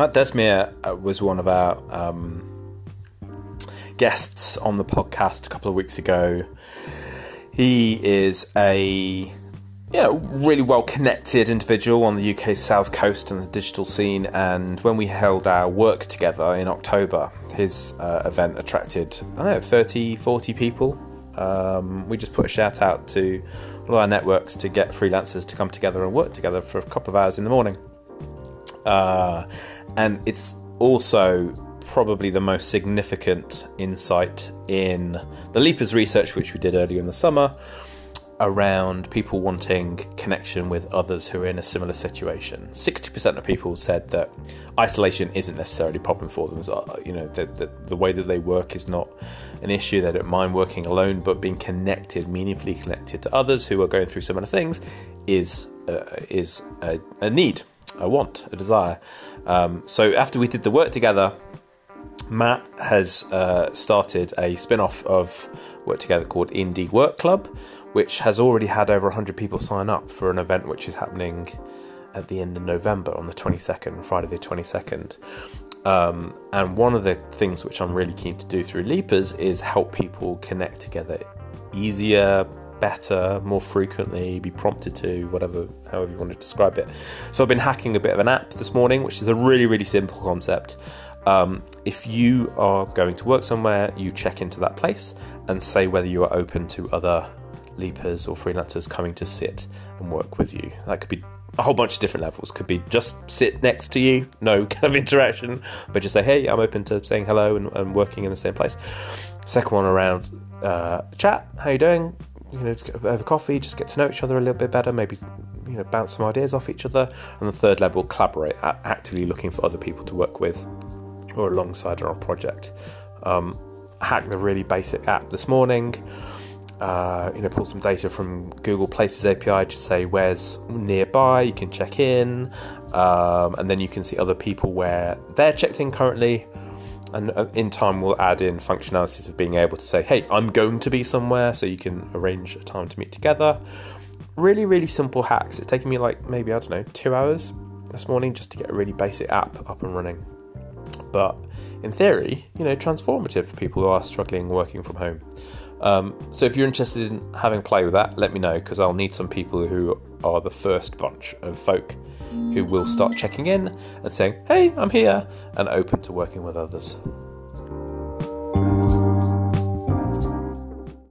Matt Desmier uh, was one of our um, guests on the podcast a couple of weeks ago. He is a you know, really well connected individual on the UK South Coast and the digital scene. And when we held our work together in October, his uh, event attracted, I don't know, 30, 40 people. Um, we just put a shout out to all our networks to get freelancers to come together and work together for a couple of hours in the morning. Uh, and it's also probably the most significant insight in the Leapers research, which we did earlier in the summer, around people wanting connection with others who are in a similar situation. 60% of people said that isolation isn't necessarily a problem for them. So, you know, the, the, the, way that they work is not an issue. They don't mind working alone, but being connected, meaningfully connected to others who are going through similar things is, uh, is a, a, need, a want, a desire. Um, so after we did the work together, Matt has uh, started a spin off of Work Together called Indie Work Club which has already had over 100 people sign up for an event which is happening at the end of November on the 22nd, Friday the 22nd. Um, and one of the things which I'm really keen to do through Leapers is help people connect together easier, better, more frequently, be prompted to, whatever, however you want to describe it. So I've been hacking a bit of an app this morning, which is a really, really simple concept. Um, if you are going to work somewhere, you check into that place and say whether you are open to other leapers or freelancers coming to sit and work with you. That could be a whole bunch of different levels. Could be just sit next to you, no kind of interaction, but just say, hey, I'm open to saying hello and, and working in the same place. Second one around uh, chat. How you doing? You know, over coffee, just get to know each other a little bit better. Maybe you know, bounce some ideas off each other. And the third level, collaborate, actively looking for other people to work with or alongside on a project. Um, hack the really basic app this morning uh, you know, pull some data from Google Places API to say where's nearby. You can check in, um, and then you can see other people where they're checked in currently. And uh, in time, we'll add in functionalities of being able to say, "Hey, I'm going to be somewhere," so you can arrange a time to meet together. Really, really simple hacks. It's taken me like maybe I don't know two hours this morning just to get a really basic app up and running. But in theory, you know, transformative for people who are struggling working from home. Um, so if you're interested in having play with that, let me know because I'll need some people who are the first bunch of folk who will start checking in and saying, "Hey, I'm here," and open to working with others.